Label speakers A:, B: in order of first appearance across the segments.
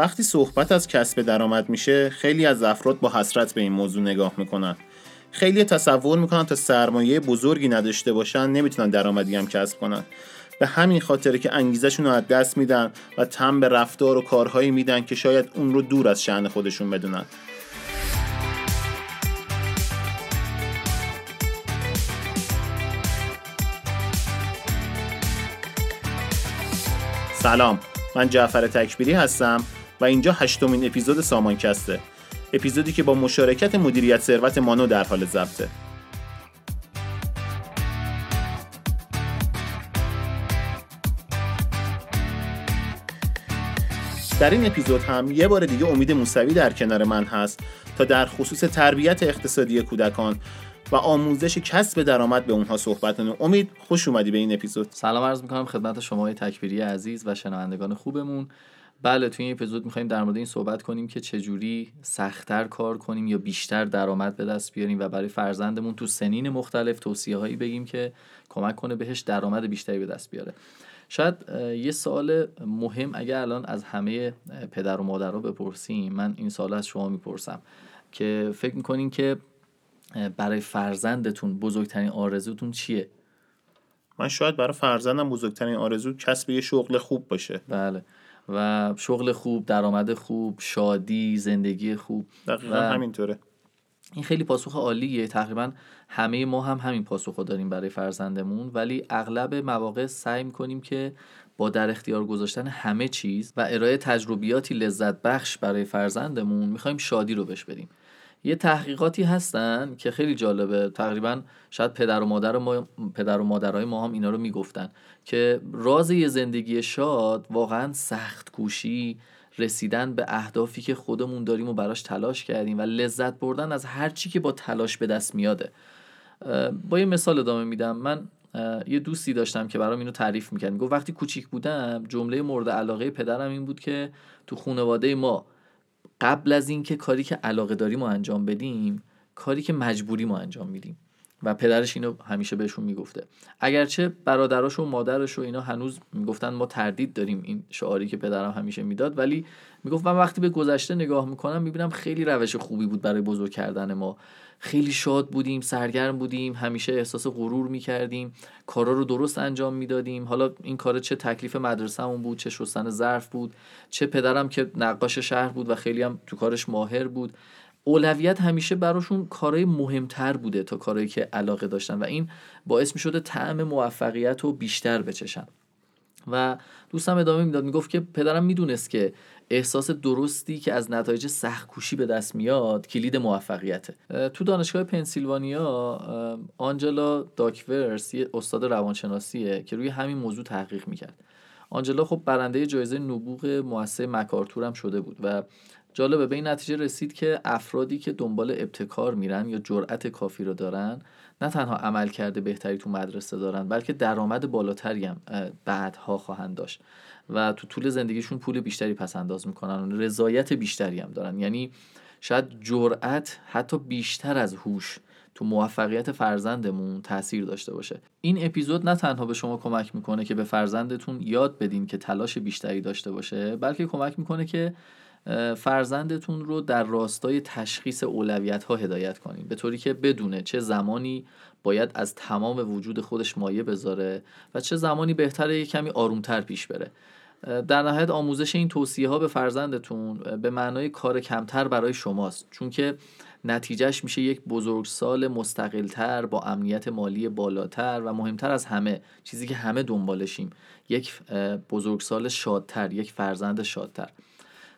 A: وقتی صحبت از کسب درآمد میشه خیلی از افراد با حسرت به این موضوع نگاه می‌کنن. خیلی تصور می‌کنن تا سرمایه بزرگی نداشته باشن نمی‌تونن درآمدی هم کسب کنن. به همین خاطره که انگیزشون رو از دست میدن و تم به رفتار و کارهایی میدن که شاید اون رو دور از شعن خودشون بدونن. سلام. من جعفر تکبیری هستم. و اینجا هشتمین اپیزود سامانکسته. اپیزودی که با مشارکت مدیریت ثروت مانو در حال ضبطه. در این اپیزود هم یه بار دیگه امید موسوی در کنار من هست تا در خصوص تربیت اقتصادی کودکان و آموزش کسب درآمد به اونها صحبت کنیم. امید خوش اومدی به این اپیزود.
B: سلام عرض می‌کنم خدمت شما تکبیری عزیز و شنوندگان خوبمون. بله توی این اپیزود می‌خوایم در مورد این صحبت کنیم که چجوری سختتر کار کنیم یا بیشتر درآمد به دست بیاریم و برای فرزندمون تو سنین مختلف توصیه هایی بگیم که کمک کنه بهش درآمد بیشتری به دست بیاره. شاید یه سوال مهم اگر الان از همه پدر و مادرها بپرسیم من این سوال از شما می‌پرسم که فکر می‌کنین که برای فرزندتون بزرگترین آرزوتون چیه؟
A: من شاید برای فرزندم بزرگترین آرزو کسب یه شغل خوب باشه.
B: بله. و شغل خوب درآمد خوب شادی زندگی خوب.
A: دقیقا همینطوره.
B: این خیلی پاسخ عالیه. تقریبا همه ما هم همین پاسخ رو داریم برای فرزندمون. ولی اغلب مواقع سعی می‌کنیم که با در اختیار گذاشتن همه چیز و ارائه تجربیاتی لذت بخش برای فرزندمون می‌خوایم شادی رو بش بدیم. یه تحقیقاتی هستن که خیلی جالبه. تقریبا شاید پدر و مادر ما پدر و مادرای ما هم اینا رو می‌گفتن که راز یه زندگی شاد واقعا سخت کوشی رسیدن به اهدافی که خودمون داریم و براش تلاش کردیم و لذت بردن از هر چی که با تلاش به دست میاده. با یه مثال ادامه میدم. من یه دوستی داشتم که برام اینو تعریف می‌کرد. گفت وقتی کوچیک بودم جمله مورد علاقه پدرم این بود که تو خانواده ما قبل از اینکه کاری که علاقه داریم انجام بدیم کاری که مجبوری ما انجام میدیم. و پدرش اینو همیشه بهشون می‌گفته. اگرچه برادراش و مادرش و اینا هنوز می‌گفتن ما تردید داریم این شعاری که پدرم همیشه می‌داد ولی می‌گفت من وقتی به گذشته نگاه می‌کنم می‌بینم خیلی روش خوبی بود برای بزرگ کردن ما. خیلی شاد بودیم سرگرم بودیم همیشه احساس غرور می‌کردیم کارا رو درست انجام می‌دادیم. حالا این کار چه تکلیف مدرسهمون بود چه شستن ظرف بود چه پدرم که نقاش شهر بود و خیلی هم تو کارش ماهر بود. اولویت همیشه براشون کارهای مهمتر بوده تا کارهایی که علاقه داشتن و این باعث می شده طعم موفقیت رو بیشتر بچشن. و دوستم ادامه می‌داد می‌گفت که پدرم می‌دونست که احساس درستی که از نتایج سختکوشی به دست میاد کلید موفقیته. تو دانشگاه پنسیلوانیا آنجلا داکورس یه استاد روانشناسیه که روی همین موضوع تحقیق می‌کرد. آنجلا خب برنده جایزه نبوغ مؤسسه مکارتور هم شده بود و جالبه به این نتیجه رسید که افرادی که دنبال ابتکار میرن یا جرأت کافی رو دارن نه تنها عمل کرده بهتری تو مدرسه دارن بلکه درآمد بالاتری هم بعدها خواهند داشت. و تو طول زندگیشون پول بیشتری پس انداز می‌کنن و رضایت بیشتری هم دارن. یعنی شاید جرأت حتی بیشتر از هوش تو موفقیت فرزندمون تاثیر داشته باشه. این اپیزود نه تنها به شما کمک می‌کنه که به فرزندتون یاد بدین که تلاش بیشتری داشته باشه بلکه کمک می‌کنه که فرزندتون رو در راستای تشخیص اولویت ها هدایت کنید به طوری که بدونه چه زمانی باید از تمام وجود خودش مایه بذاره و چه زمانی بهتره یه کمی آرومتر پیش بره. در نهایت آموزش این توصیه ها به فرزندتون به معنای کار کمتر برای شماست. چون که نتیجهش میشه یک بزرگسال مستقلتر با امنیت مالی بالاتر و مهمتر از همه چیزی که همه دنبالشیم. یک بزرگسال شادتر یک فرزند شادتر.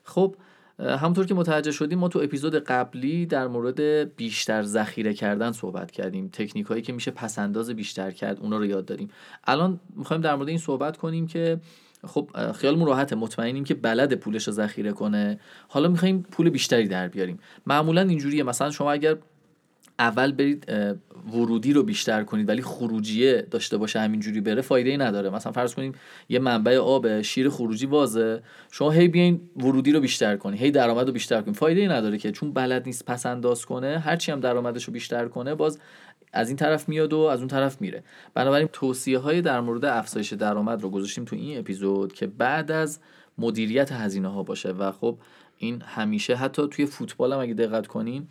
B: خب همونطور که متوجه شدیم ما تو اپیزود قبلی در مورد بیشتر ذخیره کردن صحبت کردیم. تکنیک هایی که میشه پسنداز بیشتر کرد اونا رو یاد داریم الان می‌خوایم در مورد این صحبت کنیم که خب خیالمون راحته. مطمئنیم که بلد پولش رو ذخیره کنه. حالا می‌خوایم پول بیشتری در بیاریم. معمولا اینجوریه. مثلا شما اگر اول برید ورودی رو بیشتر کنید ولی خروجیه داشته باشه همینجوری بره فایده ای نداره. مثلا فرض کنیم یه منبع آب شیر خروجی وازه شما هی بیاین ورودی رو بیشتر کنید هی درآمد رو بیشتر کنید فایده ای نداره که چون بلد نیست پس انداز کنه هرچی هم درآمدش رو بیشتر کنه باز از این طرف میاد و از اون طرف میره. بنابراین توصیه های در مورد افزایش درآمد رو گذاشتیم تو این اپیزود که بعد از مدیریت هزینه ها باشه. و خب این همیشه حتی توی فوتبال هم اگه دقت کنین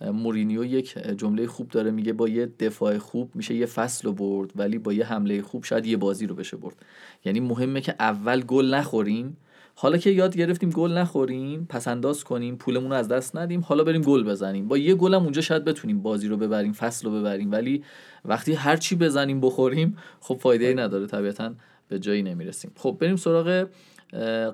B: مورینیو یک جمله خوب داره میگه با یه دفاع خوب میشه یه فصل رو برد ولی با یه حمله خوب شاید یه بازی رو بشه برد. یعنی مهمه که اول گل نخوریم. حالا که یاد گرفتیم گل نخوریم پس انداز کنیم پولمون رو از دست ندیم حالا بریم گل بزنیم. با یه گلم اونجا شاید بتونیم بازی رو ببریم فصل رو ببریم ولی وقتی هر چی بزنیم بخوریم خب فایده ای نداره. طبیعتا به جایی نمی‌رسیم. خب بریم سراغ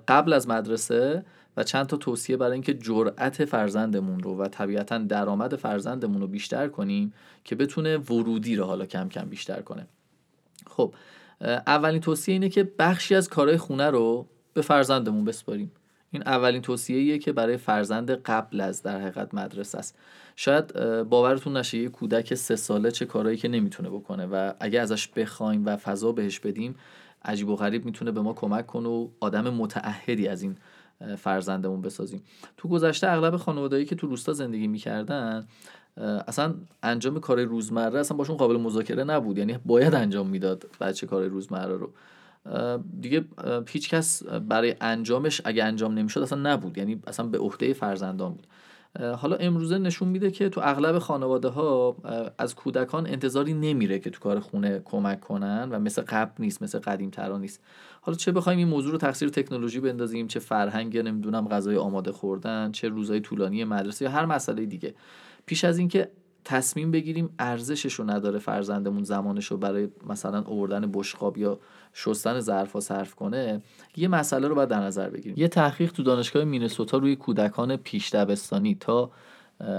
B: قبل از مدرسه. و چند تا توصیه برای اینکه جرأت فرزندمون رو و طبیعتا درآمد فرزندمون رو بیشتر کنیم که بتونه ورودی رو حالا کم کم بیشتر کنه. خب اولین توصیه اینه که بخشی از کارهای خونه رو به فرزندمون بسپاریم. این اولین توصیه که برای فرزند قبل از در حقیقت مدرسه است. شاید باورتون نشه یه کودک سه ساله چه کارهایی که نمی‌تونه بکنه و اگه ازش بخوایم و فضا بهش بدیم عجیب و غریب می‌تونه به ما کمک کنه و آدم متعهدی از این فرزندمون بسازیم. تو گذشته اغلب خانوادهایی که تو روستا زندگی می‌کردن اصلا انجام کار روزمره اصلا باشون قابل مذاکره نبود. یعنی باید انجام می‌داد بچه کار روزمره رو. دیگه هیچ کس برای انجامش اگه انجام نمی‌شد اصلا نبود. یعنی اصلا به عهده فرزندان بود. حالا امروزه نشون میده که تو اغلب خانواده ها از کودکان انتظاری نمیره که تو کار خونه کمک کنن و مثل قبل نیست مثل قدیم ترا نیست. حالا چه بخوایم این موضوع رو تقصیر تکنولوژی بندازیم چه فرهنگ نمی‌دونم غذای آماده خوردن چه روزهای طولانی مدرسه یا هر مسئله دیگه. پیش از اینکه تصمیم بگیریم ارزشش رو نداره فرزندمون زمانش رو برای مثلا اوردن بشقاب یا شستن ظرفا صرف کنه یه مسئله رو باید در نظر بگیریم. یه تحقیق تو دانشگاه مینسوتا روی کودکان پیش دبستانی تا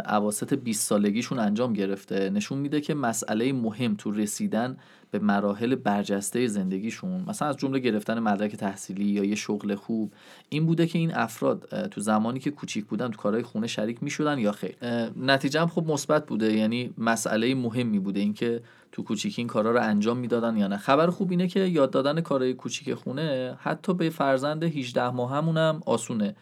B: اواسط 20 سالگیشون انجام گرفته. نشون میده که مسئله مهم تو رسیدن به مراحل برجسته زندگیشون مثلا از جمله گرفتن مدرک تحصیلی یا یه شغل خوب این بوده که این افراد تو زمانی که کوچیک بودن تو کارهای خونه شریک می‌شدن یا خیر. نتیجه هم خب مثبت بوده یعنی مسئله مهمی بوده اینکه تو کوچیکی این کارا رو انجام می‌دادن یا نه. خبر خوب اینه که یاد دادن کارهای کوچیک خونه حتی به فرزند 18 ماهمونم آسونه.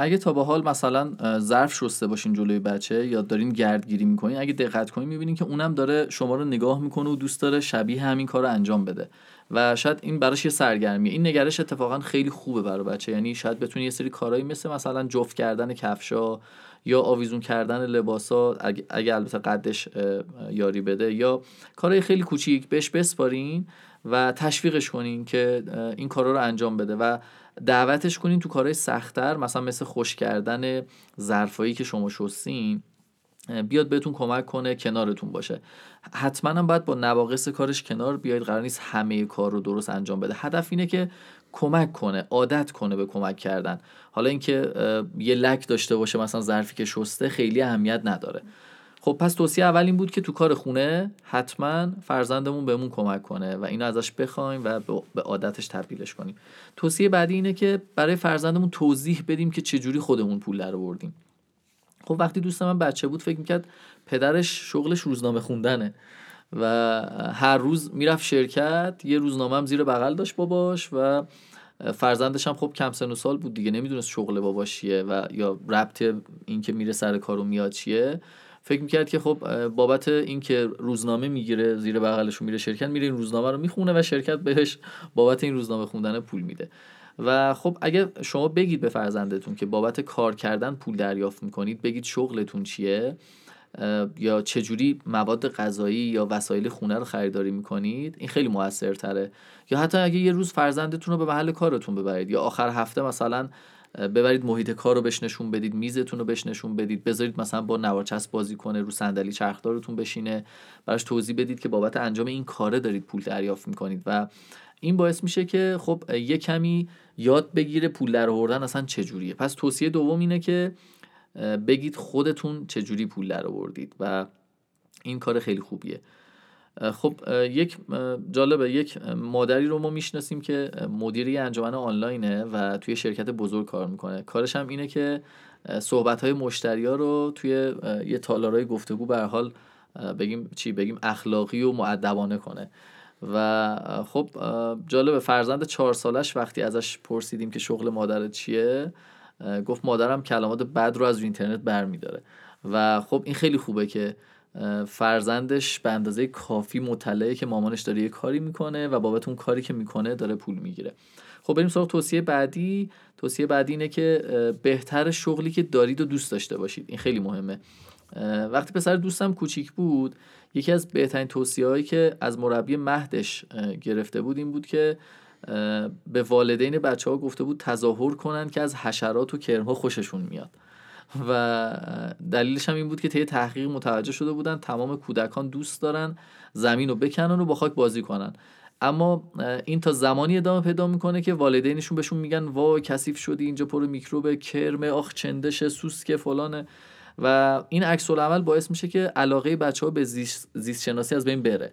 B: اگه تا به حال مثلا ظرف شسته باشین جلوی بچه یا دارین گردگیری می‌کنین اگه دقت کنین می‌بینین که اونم داره شما رو نگاه می‌کنه و دوست داره شبیه همین کار رو انجام بده. و شاید این براش یه سرگرمیه. این نگرش اتفاقا خیلی خوبه برای بچه. یعنی شاید بتونی یه سری کارهایی مثل مثلا جفت کردن کفشا یا آویزون کردن لباسا اگه, اگه البته قدش یاری بده یا کارهای خیلی کوچیک بهش بسپارین و تشویقش کنین که این کارا رو انجام بده. و دعوتش کنین تو کارهای سختتر مثلا مثل خوش کردن ظرفایی که شما شستین بیاد بهتون کمک کنه کنارتون باشه. حتما هم باید با نواقص کارش کنار بیاید قرار نیست همه کار رو درست انجام بده. هدف اینه که کمک کنه عادت کنه به کمک کردن. حالا اینکه یه لک داشته باشه مثلا ظرفی که شسته خیلی اهمیت نداره. خب پس توصیه اول این بود که تو کار خونه حتما فرزندمون بهمون کمک کنه و اینو ازش بخوایم و به عادتش تبدیلش کنیم. توصیه بعدی اینه که برای فرزندمون توضیح بدیم که چجوری خودمون پول در بردیم خب وقتی دوست من بچه بود فکر می‌کرد پدرش شغلش روزنامه خوندنه و هر روز می‌رفت شرکت یه روزنامه هم زیر بغل داشت باباش و فرزندش هم خب کم سن و سال بود دیگه نمی‌دونست شغل باباش چیه و یا ربط این که میره سر کارو میاد چیه. فکر می‌کرد که خب بابت اینکه روزنامه می‌گیره زیر بغلشون میره شرکت میره این روزنامه رو می‌خونه و شرکت بهش بابت این روزنامه خوندن پول میده. و خب اگه شما بگید به فرزندتون که بابت کار کردن پول دریافت می‌کنید بگید شغلتون چیه؟ یا چجوری مواد غذایی یا وسایل خونه رو خریداری می‌کنید؟ این خیلی موثرتره. یا حتی اگه یه روز فرزندتون رو به محل کارتون ببرید یا آخر هفته مثلا ببرید محیط کار رو بهش نشون بدید میزتون رو بهش نشون بدید. بذارید مثلا با نوارچسب بازی کنه رو صندلی چرخدارتون بشینه. براش توضیح بدید که بابت انجام این کاره دارید پول دریافت می‌کنید و این باعث میشه که خب یه کمی یاد بگیره پول در آوردن اصلا چجوریه. پس توصیه دوم اینه که بگید خودتون چجوری پول در آوردید و این کار خیلی خوبیه. خب یک جالبه یک مادری رو ما می‌شناسیم که مدیر یه انجمن آنلاینه و توی شرکت بزرگ کار می‌کنه. کارش هم اینه که صحبت های مشتری ها رو توی یه تالارای گفتگو به حال بگیم چی؟ بگیم اخلاقی و معدبانه کنه. و خب جالبه فرزند چهار سالش وقتی ازش پرسیدیم که شغل مادرت چیه گفت مادرم کلمات بد رو از اینترنت برمیداره. و خب این خیلی خوبه که فرزندش به اندازه کافی مطلعه که مامانش داره یه کاری می‌کنه و بابت اون کاری که می‌کنه داره پول می‌گیره. خب بریم سراغ توصیه بعدی. توصیه بعدی اینه که بهتر شغلی که دارید و دوست داشته باشید. این خیلی مهمه. وقتی پسر دوستم کوچیک بود یکی از بهترین توصیه هایی که از مربی مهدش گرفته بود این بود که به والدین بچه ها گفته بود تظاهر کنن که از حشرات و کرمها خوششون میاد. و دلیلش هم این بود که طی تحقیق متوجه شده بودن تمام کودکان دوست دارن زمین رو بکنن و با خاک بازی کنن. اما این تا زمانی ادامه پیدا می‌کنه که والدینشون بهشون میگن وای کثیف شدی اینجا پر میکروب کرم آخ چندش سوسکه فلانه. و این عکس العمل باعث میشه که علاقه بچه ها به زیست, شناسی از بین بره.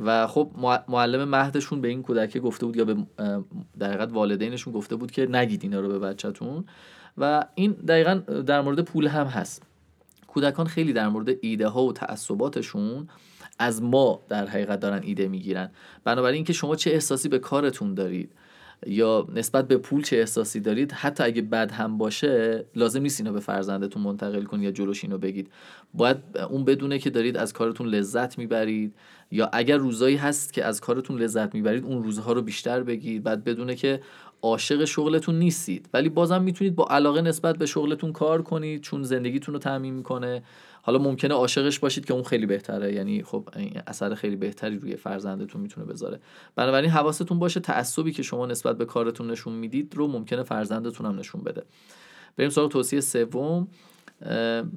B: و خب معلم مهدشون به این کودک گفته بود یا به در والدینشون گفته بود که نگید اینا رو به بچهتون. و این دقیقا در مورد پول هم هست. کودکان خیلی در مورد ایده ها و تعصباتشون از ما در حقیقت دارن ایده می‌گیرن. بنابراین اینکه شما چه احساسی به کارتون دارید یا نسبت به پول چه احساسی دارید حتی اگه بد هم باشه لازم نیست اینو به فرزندتون منتقل کنید یا جلوش اینو بگید. باید اون بدونه که دارید از کارتون لذت می‌برید یا اگر روزایی هست که از کارتون لذت می‌برید اون روزها رو بیشتر بگید. بعد بدونه که عاشق شغلتون نیستید. ولی بازم می‌تونید با علاقه نسبت به شغلتون کار کنید چون زندگیتون رو تعمین می‌کنه. حالا ممکنه عاشقش باشید که اون خیلی بهتره. یعنی خب اثر خیلی بهتری روی فرزندتون می‌تونه بذاره. بنابراین حواستون باشه تعصبی که شما نسبت به کارتون نشون می‌دید رو ممکنه فرزندتون هم نشون بده. بریم سراغ توصیه سوم.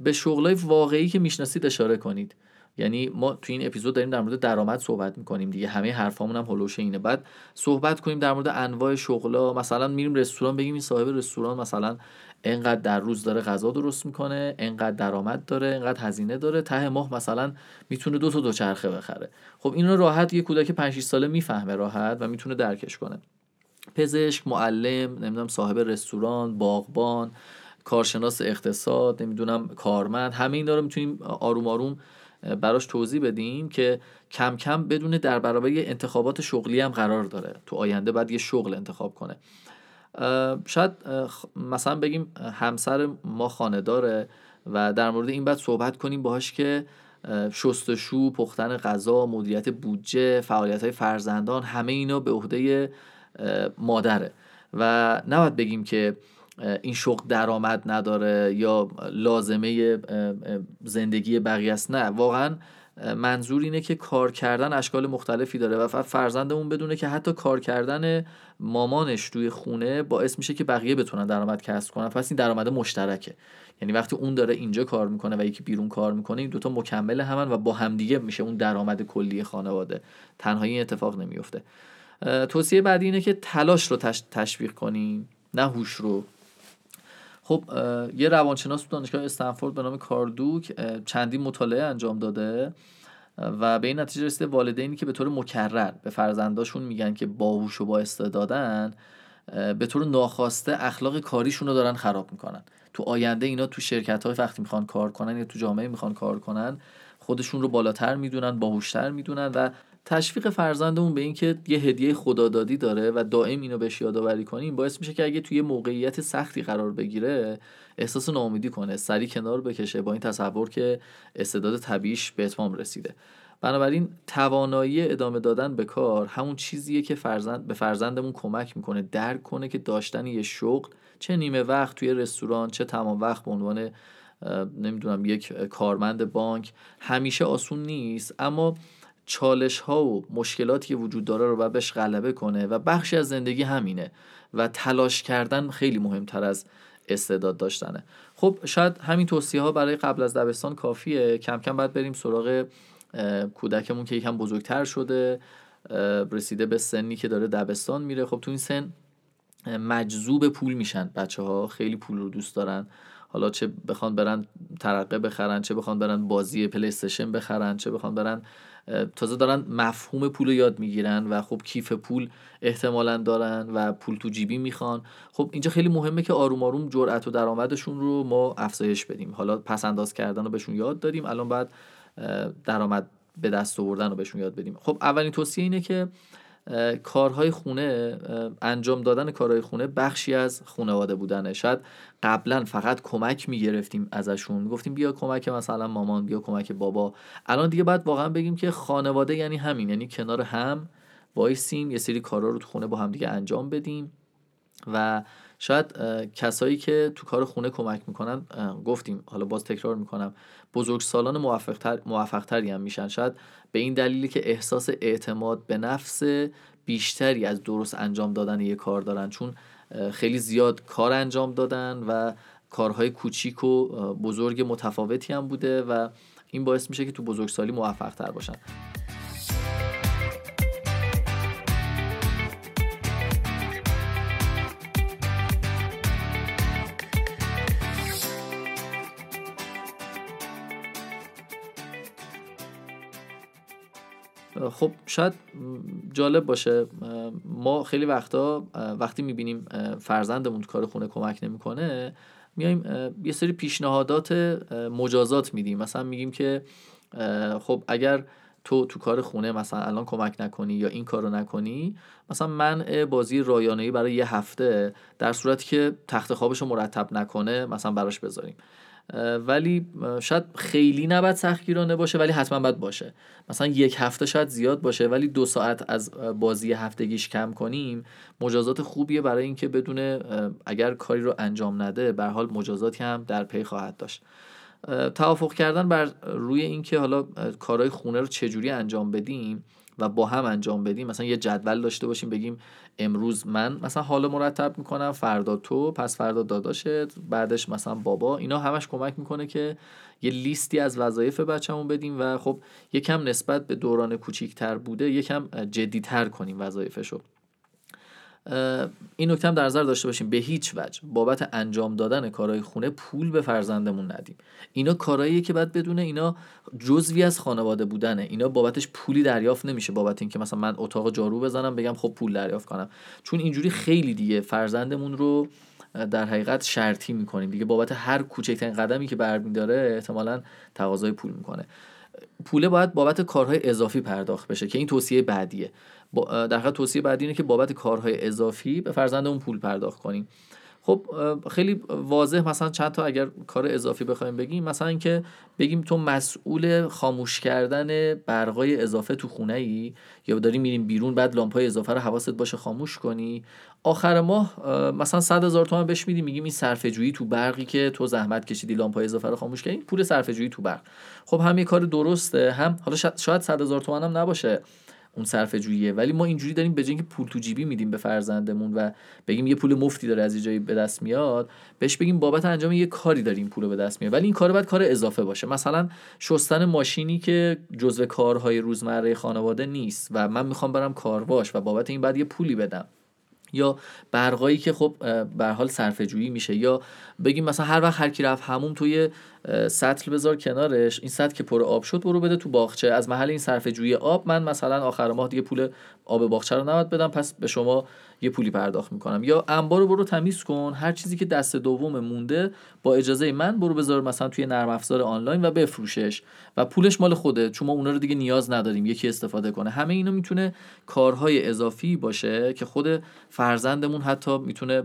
B: به شغلای واقعی که می‌شناسید اشاره کنید. یعنی ما تو این اپیزود داریم در مورد درآمد صحبت می‌کنیم دیگه. همه حرفامون هم هلوش اینه. بعد صحبت کنیم در مورد انواع شغلا. مثلا میریم رستوران بگیم این صاحب رستوران مثلا انقدر در روز داره غذا درست می‌کنه انقدر درآمد داره انقدر هزینه داره. ته ماه مثلا می‌تونه دو تا دوچرخه بخره. خب این رو راحت یه کودک 5 ساله می‌فهمه راحت و می‌تونه درکش کنه. پزشک معلم نمی‌دونم صاحب رستوران باغبان کارشناس اقتصاد نمی‌دونم کارمند همه اینا رو می‌تونیم آروم آروم براش توضیح بدیم که کم کم بدونه در برابر انتخابات شغلی هم قرار داره. تو آینده بعد یه شغل انتخاب کنه. شاید مثلا بگیم همسر ما خانه داره و در مورد این بعد صحبت کنیم باهاش که شستشو پختن غذا مدیریت بودجه فعالیت های فرزندان همه اینا به عهده مادره. و نباید بگیم که این شغل درآمد نداره یا لازمه زندگی بقیه است. نه واقعا منظور اینه که کار کردن اشکال مختلفی داره و فرزندمون بدونه که حتی کار کردن مامانش توی خونه باعث میشه که بقیه بتونن درآمد کسب کنن. پس این درآمد مشترکه. یعنی وقتی اون داره اینجا کار می‌کنه و یکی بیرون کار می‌کنه این دوتا مکمل همن و با همدیگه میشه اون درآمد کلی خانواده. تنهایی این اتفاق نمیفته توصیه بعدی اینه که تلاش رو تشویق کنیم نه هوش رو. خب یه روانشناس تو دانشگاه استنفورد به نام کاردوک چندین مطالعه انجام داده و به این نتیجه رسیده والدینی که به طور مکرر به فرزنداشون میگن که باهوش و با استعدادن به طور ناخواسته اخلاق کاریشون رو دارن خراب می‌کنن. تو آینده اینا تو شرکت های وقتی می‌خوان کار کنن یا تو جامعه می‌خوان کار کنن خودشون رو بالاتر می‌دونن باهوشتر می‌دونن و تشویق فرزندمون به اینکه یه هدیه خدادادی داره و دائم اینو بهش یادآوری کنیم باعث میشه که اگه توی موقعیت سختی قرار بگیره احساس ناامیدی کنه سری کنار بکشه با این تصور که استعداد طبیعیش به اتمام رسیده. بنابراین توانایی ادامه دادن به کار همون چیزیه که فرزند به فرزندمون کمک می‌کنه درک کنه که داشتن یه شغل چه نیمه وقت توی رستوران چه تمام وقت به عنوان نمی‌دونم یک کارمند بانک همیشه آسون نیست. اما چالش ها و مشکلاتی که وجود داره رو باید بهش غلبه کنه و بخشی از زندگی همینه و تلاش کردن خیلی مهمتر از استعداد داشتنه. خب شاید همین توصیه ها برای قبل از دبستان کافیه. کم کم باید بریم سراغ کودکمون که یکم بزرگتر شده رسیده به سنی که داره دبستان میره. خب تو این سن مجذوب پول میشن بچه ها خیلی پول رو دوست دارن. حالا چه بخوان برن ترقه بخرن چه بخوان برن بازی پلی بخرن چه بخوان برن تازه دارن مفهوم پول یاد می‌گیرن و خب کیف پول احتمالا دارن و پول تو جیبی می‌خوان. خب اینجا خیلی مهمه که آروم آروم جرأت و درآمدشون رو ما افزایش بدیم. حالا پس انداز کردن رو بهشون یاد دادیم الان بعد درآمد به دست آوردن رو بهشون یاد بدیم. خب اولین توصیه اینه که کارهای خونه انجام دادن کارهای خونه بخشی از خانواده بودنه. شاید قبلا فقط کمک می‌گرفتیم ازشون. گفتیم بیا کمک مثلا مامان بیا کمک بابا. الان دیگه باید واقعا بگیم که خانواده یعنی همین. یعنی کنار هم وایسیم یه سری کارا رو تو خونه با هم دیگه انجام بدیم و شاید کسایی که تو کار خونه کمک می‌کنن گفتیم حالا باز تکرار می‌کنم بزرگ سالان موفقتر، موفقتری هم میشن. شاید به این دلیلی که احساس اعتماد به نفس بیشتری از درست انجام دادن یه کار دارن. چون خیلی زیاد کار انجام دادن و کارهای کوچیک و بزرگ متفاوتی هم بوده و این باعث میشه که تو بزرگسالی موفق تر باشن. خب شاید جالب باشه ما خیلی وقتا وقتی می‌بینیم فرزندمون کار خونه کمک نمی‌کنه میایم یه سری پیشنهادات مجازات میدیم. مثلا میگیم که خب اگر تو تو کار خونه مثلا الان کمک نکنی یا این کارو نکنی مثلا منع بازی رایانه‌ای برای یه هفته در صورتی که تخت خوابش رو مرتب نکنه مثلا براش بذاریم. ولی شاید خیلی نباید سختگیرانه باشه ولی حتما باید باشه. مثلا یک هفته شاید زیاد باشه ولی دو ساعت از بازی هفتگیش کم کنیم مجازات خوبیه برای اینکه بدونه اگر کاری رو انجام نده به حال مجازاتی هم در پی خواهد داشت. توافق کردن بر روی اینکه حالا کارهای خونه رو چجوری انجام بدیم و با هم انجام بدیم. مثلا یه جدول داشته باشیم بگیم امروز من مثلا حال مرتب می‌کنم فردا تو پس فردا داداشت بعدش مثلا بابا. اینا همش کمک می‌کنه که یه لیستی از وظایف بچه‌مون بدیم و خب یکم نسبت به دوران کوچیکتر بوده یکم جدیتر کنیم وظایفشو. این نکته هم در نظر داشته باشیم. به هیچ وجه بابت انجام دادن کارهای خونه پول به فرزندمون ندیم. اینا کارهاییه که باید بدونه اینا جزوی از خانواده بودنه. اینا بابتش پولی دریافت نمیشه. بابت اینکه مثلا من اتاق جارو بزنم بگم خب پول دریافت کنم. چون اینجوری خیلی دیگه فرزندمون رو در حقیقت شرطی می‌کنیم. دیگه بابت هر کوچکترین قدمی که برمیداره احتمالا تقاضای پول می‌کنه. پوله باید بابت کارهای اضافی پرداخت بشه که این توصیه بعدیه. در حقیقت توصیه بعدی اینه که بابت کارهای اضافی به فرزندمون پول پرداخت کنیم. خب خیلی واضح مثلا چند تا اگر کار اضافی بخوایم بگیم مثلا اینکه بگیم تو مسئول خاموش کردن برقای اضافه تو خونه ای یا داری میریم بیرون بعد لامپای اضافه رو حواست باشه خاموش کنی آخر ماه مثلا 100 هزار تومان بهش میدیم میگیم این صرفه جویی تو برقی که تو زحمت کشیدی لامپای اضافه رو خاموش کردی پول صرفه جویی تو برق. خب هم یه کار درسته هم حالا شاید 100 هزار تومان هم نباشه. اون صرف جوییه. ولی ما اینجوری داریم به که پول تو جیبی میدیم به فرزندمون و بگیم یه پول مفتی داره از جایی به دست میاد بهش بگیم بابت انجام یه کاری داریم پول به دست میاد ولی این کار باید کار اضافه باشه. مثلا شستن ماشینی که جزو کارهای روزمره خانواده نیست و من می‌خوام برم کارواش و بابت این بعد یه پولی بدم. یا برقایی که خب به حال صرفه جویی میشه. یا بگیم مثلا هر وقت هر کی رفت هموم توی سطل بذار کنارش. این سطل که پر آب شد برو بده تو باغچه. از محل این صرفه جویی آب من مثلا آخر ماه دیگه پول آب باغچه رو نباید بدم پس به شما یه پولی پرداخت می‌کنم. یا انبار رو برو تمیز کن. هر چیزی که دست دوم مونده با اجازه من برو بذار مثلا توی نرم افزار آنلاین و بفروشش. و پولش مال خوده چون ما اونا رو دیگه نیاز نداریم یکی استفاده کنه. همه اینا می‌تونه کارهای اضافی باشه که خود فرزندمون حتی می‌تونه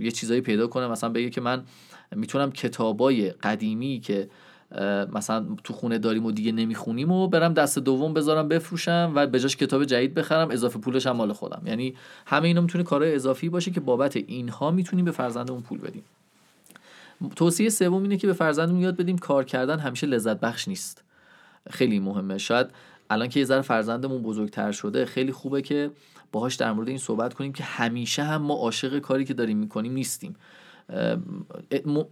B: یه چیزایی پیدا کنه. مثلا بگه که من می‌تونم کتابای قدیمی که مثلا تو خونه داریم و دیگه نمی‌خونیم و برم دست دوم بذارم بفروشم و به جاش کتاب جدید بخرم اضافه پولش هم مال خودم. یعنی همه اینا می‌تونه کارهای اضافی باشه که بابت اینها می‌تونیم به فرزندمون پول بدیم. توصیه سوم اینه که به فرزندمون یاد بدیم کار کردن همیشه لذت بخش نیست. خیلی مهمه. شاید الان که یه ذره فرزندمون بزرگتر شده خیلی خوبه که باهاش در مورد این صحبت کنیم که همیشه هم ما عاشق کاری که داریم می‌کنیم نیستیم.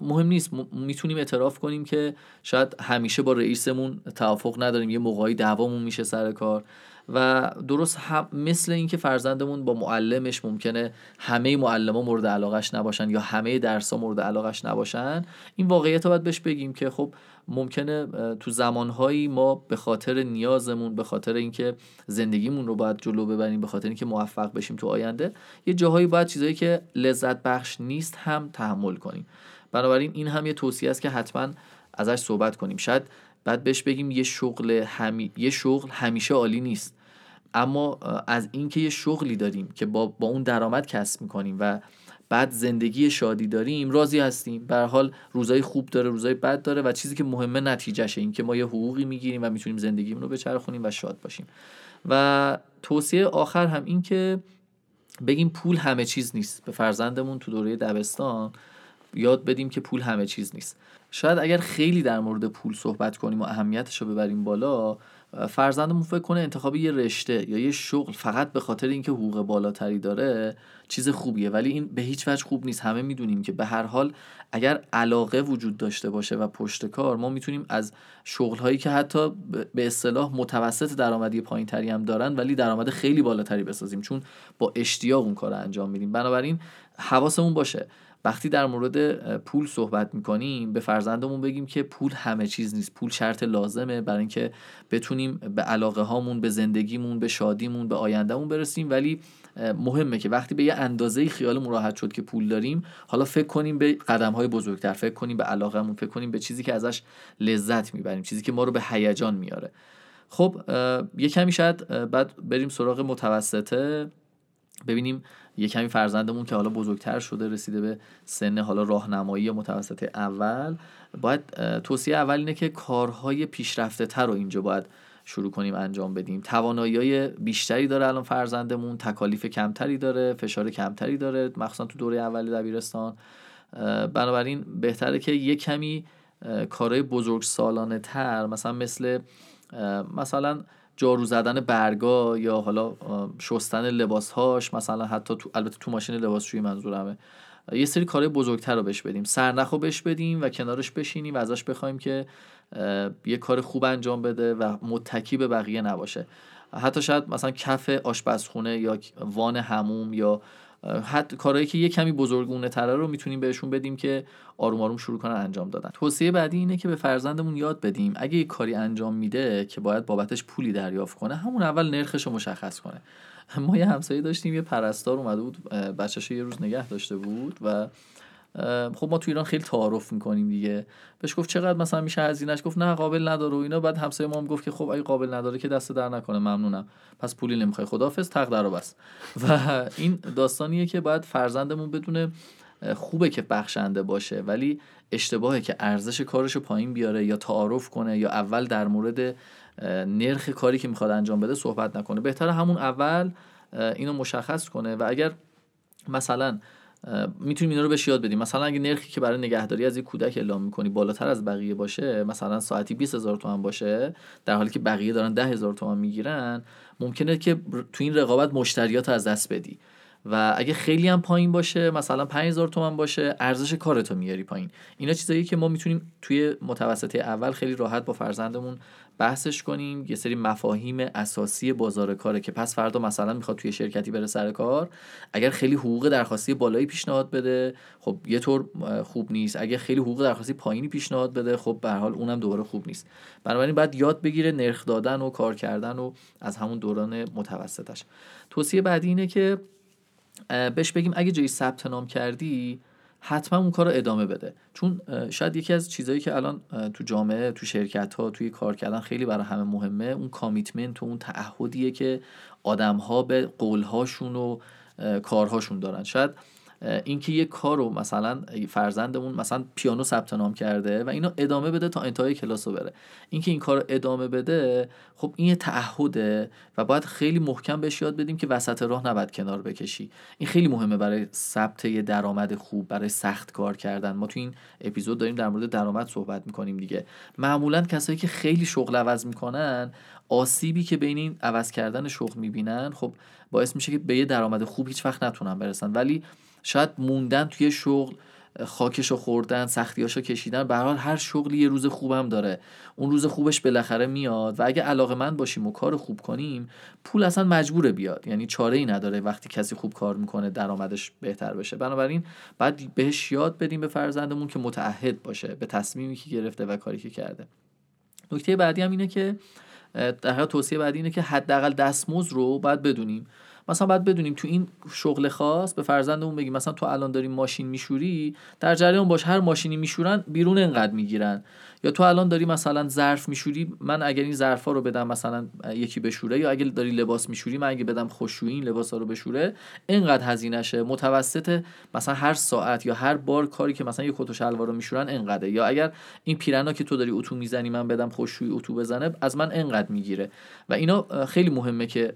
B: مهم نیست. می‌تونیم اعتراف کنیم که شاید همیشه با رئیسمون توافق نداریم. یه موقعی دعوامون میشه سر کار. و درست هم مثل اینکه فرزندمون با معلمش ممکنه همه معلما مورد علاقش نباشن یا همه درس ها مورد علاقش نباشن این واقعیت رو باید بهش بگیم که خب ممکنه تو زمانهایی ما به خاطر نیازمون به خاطر اینکه زندگیمون رو باید جلو ببریم به خاطر اینکه موفق بشیم تو آینده یه جاهایی باید چیزایی که لذت بخش نیست هم تحمل کنیم. بنابراین این هم یه توصیه است که حتما ازش صحبت کنیم. شاید بعد بهش بگیم یه شغل همی... یه شغل همیشه عالی نیست. اما از اینکه یه شغلی داریم که با, با اون درآمد کسب می‌کنیم و بعد زندگی شادی داریم راضی هستیم. به حال روزای خوب داره روزای بد داره و چیزی که مهمه نتیجهشه. این که ما یه حقوقی می‌گیریم و می‌تونیم زندگیمون رو بچرخونیم و شاد باشیم. و توصیه آخر هم این که بگیم پول همه چیز نیست. به فرزندمون تو دوره دبستان یاد بدیم که پول همه چیز نیست. شاید اگر خیلی در مورد پول صحبت کنیم و اهمیتش رو ببریم بالا فرزندمون فکر کنه انتخاب یه رشته یا یه شغل فقط به خاطر اینکه حقوق بالاتری داره چیز خوبیه. ولی این به هیچ وجه خوب نیست. همه می‌دونیم که به هر حال اگر علاقه وجود داشته باشه و پشت کار ما می‌تونیم از شغل هایی که حتی به اصطلاح متوسط درآمدی پایین تری هم دارن ولی درآمد خیلی بالاتری بسازیم. چون با اشتیاق اون کار انجام میدیم. بنابراین حواسمون باشه. وقتی در مورد پول صحبت می‌کنیم به فرزندمون بگیم که پول همه چیز نیست. پول شرط لازمه برای اینکه بتونیم به علاقه هامون به زندگیمون به شادیمون به آیندهمون برسیم. ولی مهمه که وقتی به یه اندازه خیال راحت شد که پول داریم حالا فکر کنیم به قدم های بزرگتر فکر کنیم به علاقهمون فکر کنیم به چیزی که ازش لذت می‌بریم چیزی که ما رو به هیجان میاره. خب یه کمی شاید بعد بریم سراغ متوسطه. ببینیم یه کمی فرزندمون که حالا بزرگتر شده رسیده به سن حالا راهنمایی متوسط اول. باید توصیه اول اینه که کارهای پیشرفته تر رو اینجا باید شروع کنیم انجام بدیم. توانایی بیشتری داره الان فرزندمون تکالیف کمتری داره فشار کمتری داره مخصوصا تو دوره اول دبیرستان. بنابراین بهتره که یه کمی کارهای بزرگ سالانه تر مثلا مثل مثلا جارو زدن برگا یا حالا شستن لباسهاش مثلا حتی تو البته تو ماشین لباسشویی منظورمه. یه سری کارهای بزرگتر رو بهش بدیم. سرنخ رو بهش بدیم و کنارش بشینیم و ازش بخوایم که یه کار خوب انجام بده و متکی به بقیه نباشه. حتی شاید مثلا کف آشپزخونه یا وان هموم یا حتی کارهایی که یه کمی بزرگونه تره رو می‌تونیم بهشون بدیم که آروم آروم شروع کنن انجام دادن. توصیه بعدی اینه که به فرزندمون یاد بدیم. اگه یه کاری انجام میده که باید بابتش پولی دریافت کنه همون اول نرخش رو مشخص کنه. ما یه همسایه داشتیم یه پرستار اومده بود بچهش یه روز نگه داشته بود و خب ما تو ایران خیلی تعارف می‌کنیم دیگه. بهش گفت چقدر مثلا میشه هزینهش گفت نه قابل نداره و اینا. بعد همسایه ما هم گفت که خب اگه قابل نداره که دست در نکنه. ممنونم. پس پولی نمی‌خوای. خدافظ تق در بس. و این داستانیه که باید فرزندمون بدونه خوبه که بخشنده باشه ولی اشتباهه که ارزش کارشو پایین بیاره یا تعارف کنه یا اول در مورد نرخ کاری که می‌خواد انجام بده صحبت نکنه. بهتره همون اول اینو مشخص کنه. و اگر مثلا می‌تونیم اینا رو بهش یاد بدیم. مثلا اگه نرخی که برای نگهداری از یک کودک اعلام می‌کنی بالاتر از بقیه باشه مثلا ساعتی 20 هزار تومن باشه در حالی که بقیه دارن ده هزار تومن می‌گیرن ممکنه که تو این رقابت مشتریات از دست بدی. و اگه خیلی هم پایین باشه مثلا 5000 تومن باشه ارزش کارتو میاری پایین. اینا چیزایی که ما می‌تونیم توی متوسطه اول خیلی راحت با فرزندمون بحثش کنیم. یه سری مفاهیم اساسی بازار کاره که پس فردا مثلا می‌خواد توی شرکتی بره سر کار اگر خیلی حقوق درخواستی بالایی پیشنهاد بده خب یه طور خوب نیست. اگر خیلی حقوق درخواستی پایینی پیشنهاد بده خب به حال اونم دوباره خوب نیست. بنابراین باید یاد بگیره نرخ دادن و کار کردن و از همون دوران متوسطش. توصیه بعدی اینه که بهش بگیم اگه جایی ثبت نام کردی حتما اون کار رو ادامه بده. چون شاید یکی از چیزهایی که الان تو جامعه تو شرکت ها توی کار کردن خیلی برای همه مهمه اون کامیتمنت و اون تعهدیه که آدم ها به قولهاشون و کارهاشون دارن. شاید اینکه یه کار رو مثلا فرزندمون مثلا پیانو ثبت نام کرده و اینو ادامه بده تا انتهای کلاس بره. اینکه این کار ادامه بده خب این یه تعهده و باید خیلی محکم بهش یاد بدیم که وسط راه نباید کنار بکشی. این خیلی مهمه برای ثبت یه درآمد خوب برای سخت کار کردن. ما تو این اپیزود داریم در مورد درآمد صحبت می‌کنیم دیگه. معمولا کسایی که خیلی شغل عوض می‌کنن آسیبی که بین این عوض کردن شغل می‌بینن خب باعث میشه که به یه درآمد خوب هیچ وقت نتونن برسن. ولی شاید موندن توی شغل خاکشو خوردن سختیاشو کشیدن به حال هر شغلی یه روز خوبم داره. اون روز خوبش بالاخره میاد و اگه علاقه من باشیم و کار خوب کنیم پول اصلا مجبوره بیاد. یعنی چاره ای نداره وقتی کسی خوب کار می‌کنه درآمدش بهتر بشه. بنابراین باید بهش یاد بدیم به فرزندمون که متعهد باشه به تصمیمی که گرفته و کاری که کرده. نکته بعدی هم اینه که در توصیه بعدی اینه که حداقل دستمزد رو باید بدونیم. مثلا باید بدونیم تو این شغل خاص به فرزندمون بگیم مثلا تو الان داری ماشین میشوری در جریان باش هر ماشینی میشورن بیرون انقدر می‌گیرن. یا تو الان داری مثلا ظرف میشوری من اگر این ظرفا رو بدم مثلا یکی بشوره یا اگه داری لباس میشوری من اگه بدم خوشویی این لباسا رو بشوره اینقدر هزینهشه متوسط مثلا هر ساعت یا هر بار کاری که مثلا یه کت و شلوار رو میشورن انقدره یا اگر این پیرنا که تو داری اتو می‌زنی من بدم خوشویی اتو بزنه از من انقدر می‌گیره. و اینا خیلی مهمه که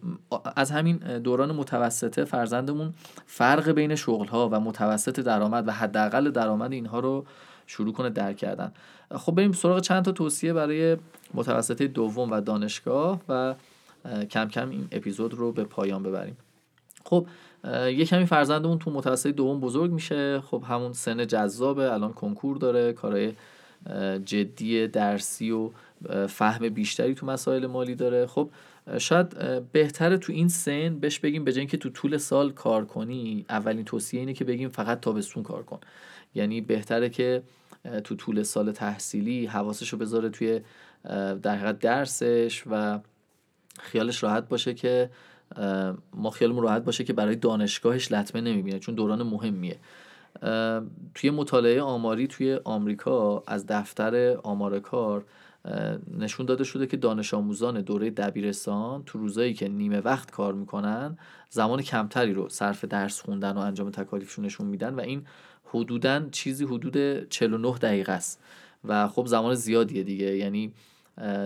B: از همین دور دوران متوسطه فرزندمون فرق بین شغل ها و متوسط درآمد و حداقل درآمد اینها رو شروع کنه درک کردن. خب بریم سراغ چند تا توصیه برای متوسطه دوم و دانشگاه و کم کم این اپیزود رو به پایان ببریم. خب یه کمی فرزندمون تو متوسطه دوم بزرگ میشه. خب همون سن جذابه الان کنکور داره کارهای جدی درسی و فهم بیشتری تو مسائل مالی داره. خب شاید بهتره تو این سن بهش بگیم به که تو طول سال کار کنی اولین توصیه اینه که بگیم فقط تابستون کار کن. یعنی بهتره که تو طول سال تحصیلی حواسش رو بذاره توی در درسش و خیالش راحت باشه که ما خیالمون راحت باشه که برای دانشگاهش لطمه نمی‌بینه چون دوران مهمیه. توی مطالعه آماری توی آمریکا از دفتر آمار کار نشون داده شده که دانش آموزان دوره دبیرستان تو روزایی که نیمه وقت کار می‌کنن زمان کمتری رو صرف درس خوندن و انجام تکالیفشون نشون میدن و این حدودا چیزی حدود 49 دقیقه است. و خب زمان زیادیه دیگه. یعنی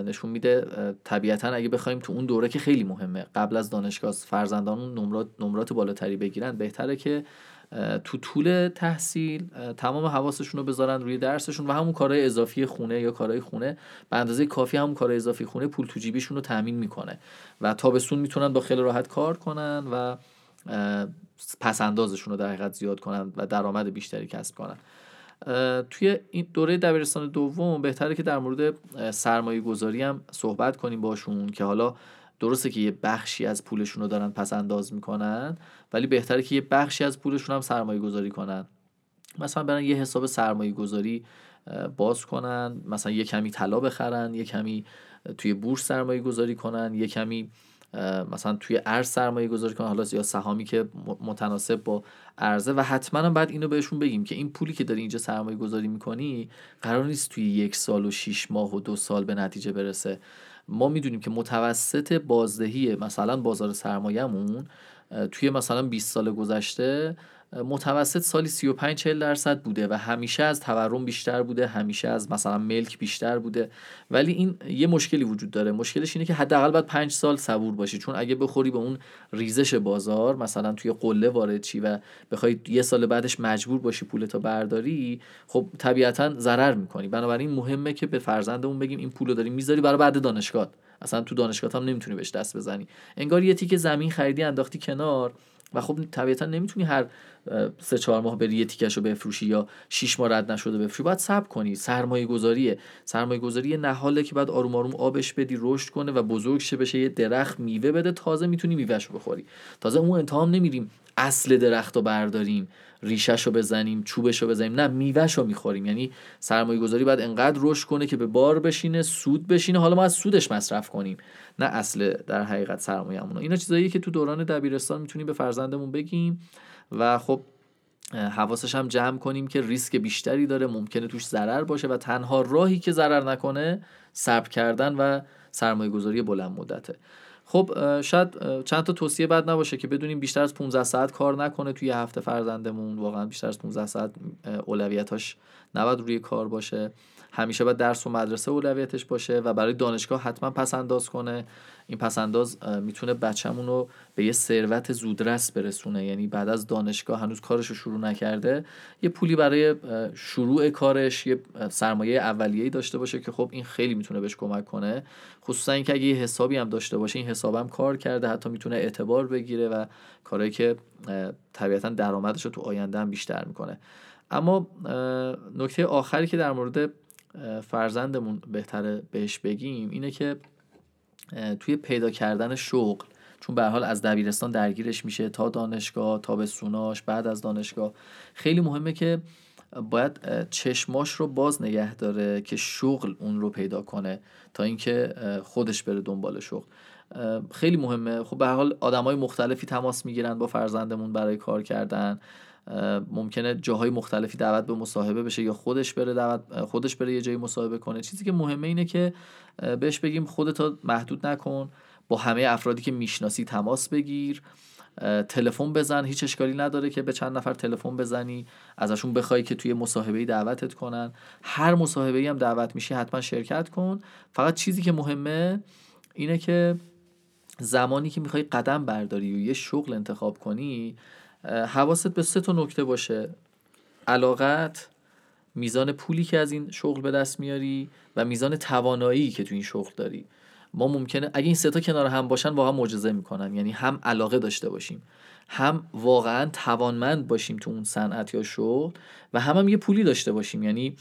B: نشون میده طبیعتا اگه بخوایم تو اون دوره که خیلی مهمه قبل از دانشگاه فرزندان نمرات نمرات بالاتری بگیرن بهتره که تو طول تحصیل تمام حواسشون رو بذارن روی درسشون و همون کارهای اضافی خونه یا کارهای خونه به اندازه کافی همون کارهای اضافی خونه پول تو جیبیشون رو تامین می‌کنه. و تابستون می‌تونن با خیلی راحت کار کنن و پسندازشون رو در حقیقت زیاد کنن و درآمد بیشتری کسب کنن. توی این دوره دبیرستان دوم بهتره که در مورد سرمایه گذاری هم صحبت کنیم باشون که حالا درسته که یه بخشی از پولشون رو دارن پس انداز می‌کنن ولی بهتره که یه بخشی از پولشون هم سرمایه گذاری کنن. مثلا برن یه حساب سرمایه گذاری باز کنن مثلا یه کمی طلا بخرن یه کمی توی بورس سرمایه گذاری کنن یه کمی مثلا توی ارز سرمایه گذاری کنن حالا یا سهامی که متناسب با ارزه و حتما بعد اینو بهشون بگیم که این پولی که داری اینجا سرمایه گذاری می‌کنی قرار نیست توی یک سال و شیش ماه و دو سال به نتیجه برسه. ما می‌دونیم که متوسط بازدهی مثلا بازار سرمایهمون توی مثلا 20 سال گذشته متوسط سالی 35 40 درصد بوده و همیشه از تورم بیشتر بوده همیشه از مثلا ملک بیشتر بوده. ولی این یه مشکلی وجود داره. مشکلش اینه که حداقل باید 5 سال صبور باشی. چون اگه بخوری به اون ریزش بازار مثلا توی قله وارد چی و بخوای یه سال بعدش مجبور باشی پولتو برداری خب طبیعتا ضرر می‌کنی. بنابراین مهمه که به فرزندمون بگیم این پولو داری می‌ذاری برای بعد دانشگاه. اصلا تو دانشگاه هم نمی‌تونی بهش دست بزنی. انگار یه تیکه زمین خریدی انداختی کنار. و خب طبیعتا نمی‌تونی هر سه چهار ماه بری یه تیکش رو بفروشی یا شیش ماه رد نشده بفروشی باید صبر کنی. سرمایه گذاریه سرمایه گذاری نهاله که بعد آروم آروم آبش بدی رشد کنه و بزرگ شه بشه یه درخت میوه بده تازه می‌تونی میوهش بخوری. تازه اون انتهام نمیریم. اصل درخت رو برداریم ریشش رو بزنیم چوبش رو بزنیم. نه میوهش رو می‌خوریم. یعنی سرمایه گذاری باید انقدر رشد کنه که به بار بشینه سود بشینه. حالا ما از سودش مصرف کنیم نه اصل در حقیقت سرمایه‌مون. اینا چیزایی که تو دوران دبیرستان می‌تونیم به فرزندمون بگیم و خب حواسش هم جمع کنیم که ریسک بیشتری داره ممکنه توش ضرر باشه و تنها راهی که ضرر نکنه صبر کردن و سرمایه گذاری بلند مدته. خب شاید چند تا توصیه بد نباشه که بدونیم بیشتر از 15 ساعت کار نکنه توی هفته فرزندمون. واقعا بیشتر از 15 ساعت اولویتاش نباید روی کار باشه. همیشه باید درس و مدرسه اولویتش باشه و برای دانشگاه حتما پس انداز کنه. این پس انداز می‌تونه بچه‌مون رو به یه ثروت زودرس برسونه. یعنی بعد از دانشگاه هنوز کارش رو شروع نکرده یه پولی برای شروع کارش یه سرمایه اولیه‌ای داشته باشه که خب این خیلی می‌تونه بهش کمک کنه. خصوصا اینکه اگه یه حسابی هم داشته باشه این حسابم کار کرده حتی می‌تونه اعتبار بگیره و کارهایی که طبیعتا درآمدش رو تو آینده هم بیشتر می‌کنه. اما نکته آخری که در مورد فرزندمون بهتره بهش بگیم اینه که توی پیدا کردن شغل چون به حال از دبیرستان درگیرش میشه تا دانشگاه تا به سوناش بعد از دانشگاه. خیلی مهمه که باید چشماش رو باز نگه داره که شغل اون رو پیدا کنه تا اینکه خودش بره دنبال شغل. خیلی مهمه. خب به حال آدمای مختلفی تماس می‌گیرن با فرزندمون برای کار کردن. ممکنه جاهای مختلفی دعوت به مصاحبه بشه یا خودش بره دعوت خودش بره یه جایی مصاحبه کنه. چیزی که مهمه اینه که بهش بگیم خودت محدود نکن با همه افرادی که می‌شناسی تماس بگیر تلفن بزن هیچ اشکالی نداره که به چند نفر تلفن بزنی ازشون بخوای که توی مصاحبه دعوتت کنن. هر مصاحبه هم دعوت میشی حتما شرکت کن. فقط چیزی که مهمه اینه که زمانی که می‌خوای قدم برداری و یه شغل انتخاب کنی حواست به سه تا نکته باشه. علاقت میزان پولی که از این شغل به دست میاری و میزان توانایی که تو این شغل داری. ما ممکنه اگه این سه تا کنار هم باشن واقعا معجزه می‌کنن. یعنی هم علاقه داشته باشیم هم واقعا توانمند باشیم تو اون صنعت یا شغل و هم هم یه پولی داشته باشیم. یعنی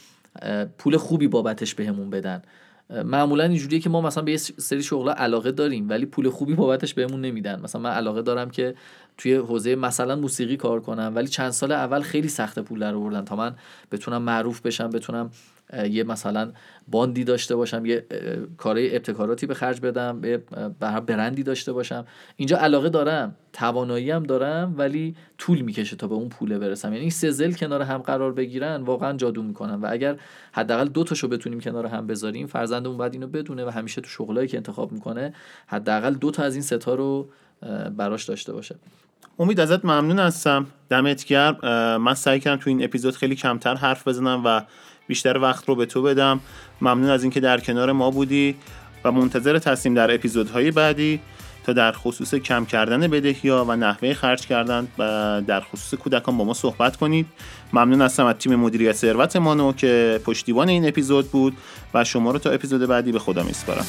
B: پول خوبی بابتش بهمون بدن. معمولا اینجوریه که ما مثلا به یه سری شغل علاقه داریم ولی پول خوبی بابتش بهمون نمیدن. مثلا من علاقه دارم که توی حوزه مثلا موسیقی کار کنم ولی چند سال اول خیلی سخت پول در آوردن تا من بتونم معروف بشم بتونم یه مثلا باندی داشته باشم یه کارهای ابتکاراتی به خرج بدم به برندی داشته باشم. اینجا علاقه دارم توانایی هم دارم ولی طول می‌کشه تا به اون پوله برسم. یعنی این سه کنار هم قرار بگیرن واقعا جادو می‌کنن. و اگر حداقل دو تاشو بتونیم کنار هم بذاریم فرزندمون باید اینو بدونه و همیشه تو شغلایی که انتخاب می‌کنه حداقل دو تا از این ستا رو براش داشته باشه.
A: امید ازت ممنون هستم. دمت گرم. من سعی کردم تو این اپیزود خیلی کمتر حرف بزنم و بیشتر وقت رو به تو بدم. ممنون از اینکه در کنار ما بودی و منتظر تصمیم در اپیزودهای بعدی. در خصوص کم کردن بدهی ها و نحوه خرج کردن و در خصوص کودکان با ما صحبت کنید. ممنون هستم از تیم مدیریت ثروت مانو که پشتیبان این اپیزود بود و شما رو تا اپیزود بعدی به خدا میسپارم.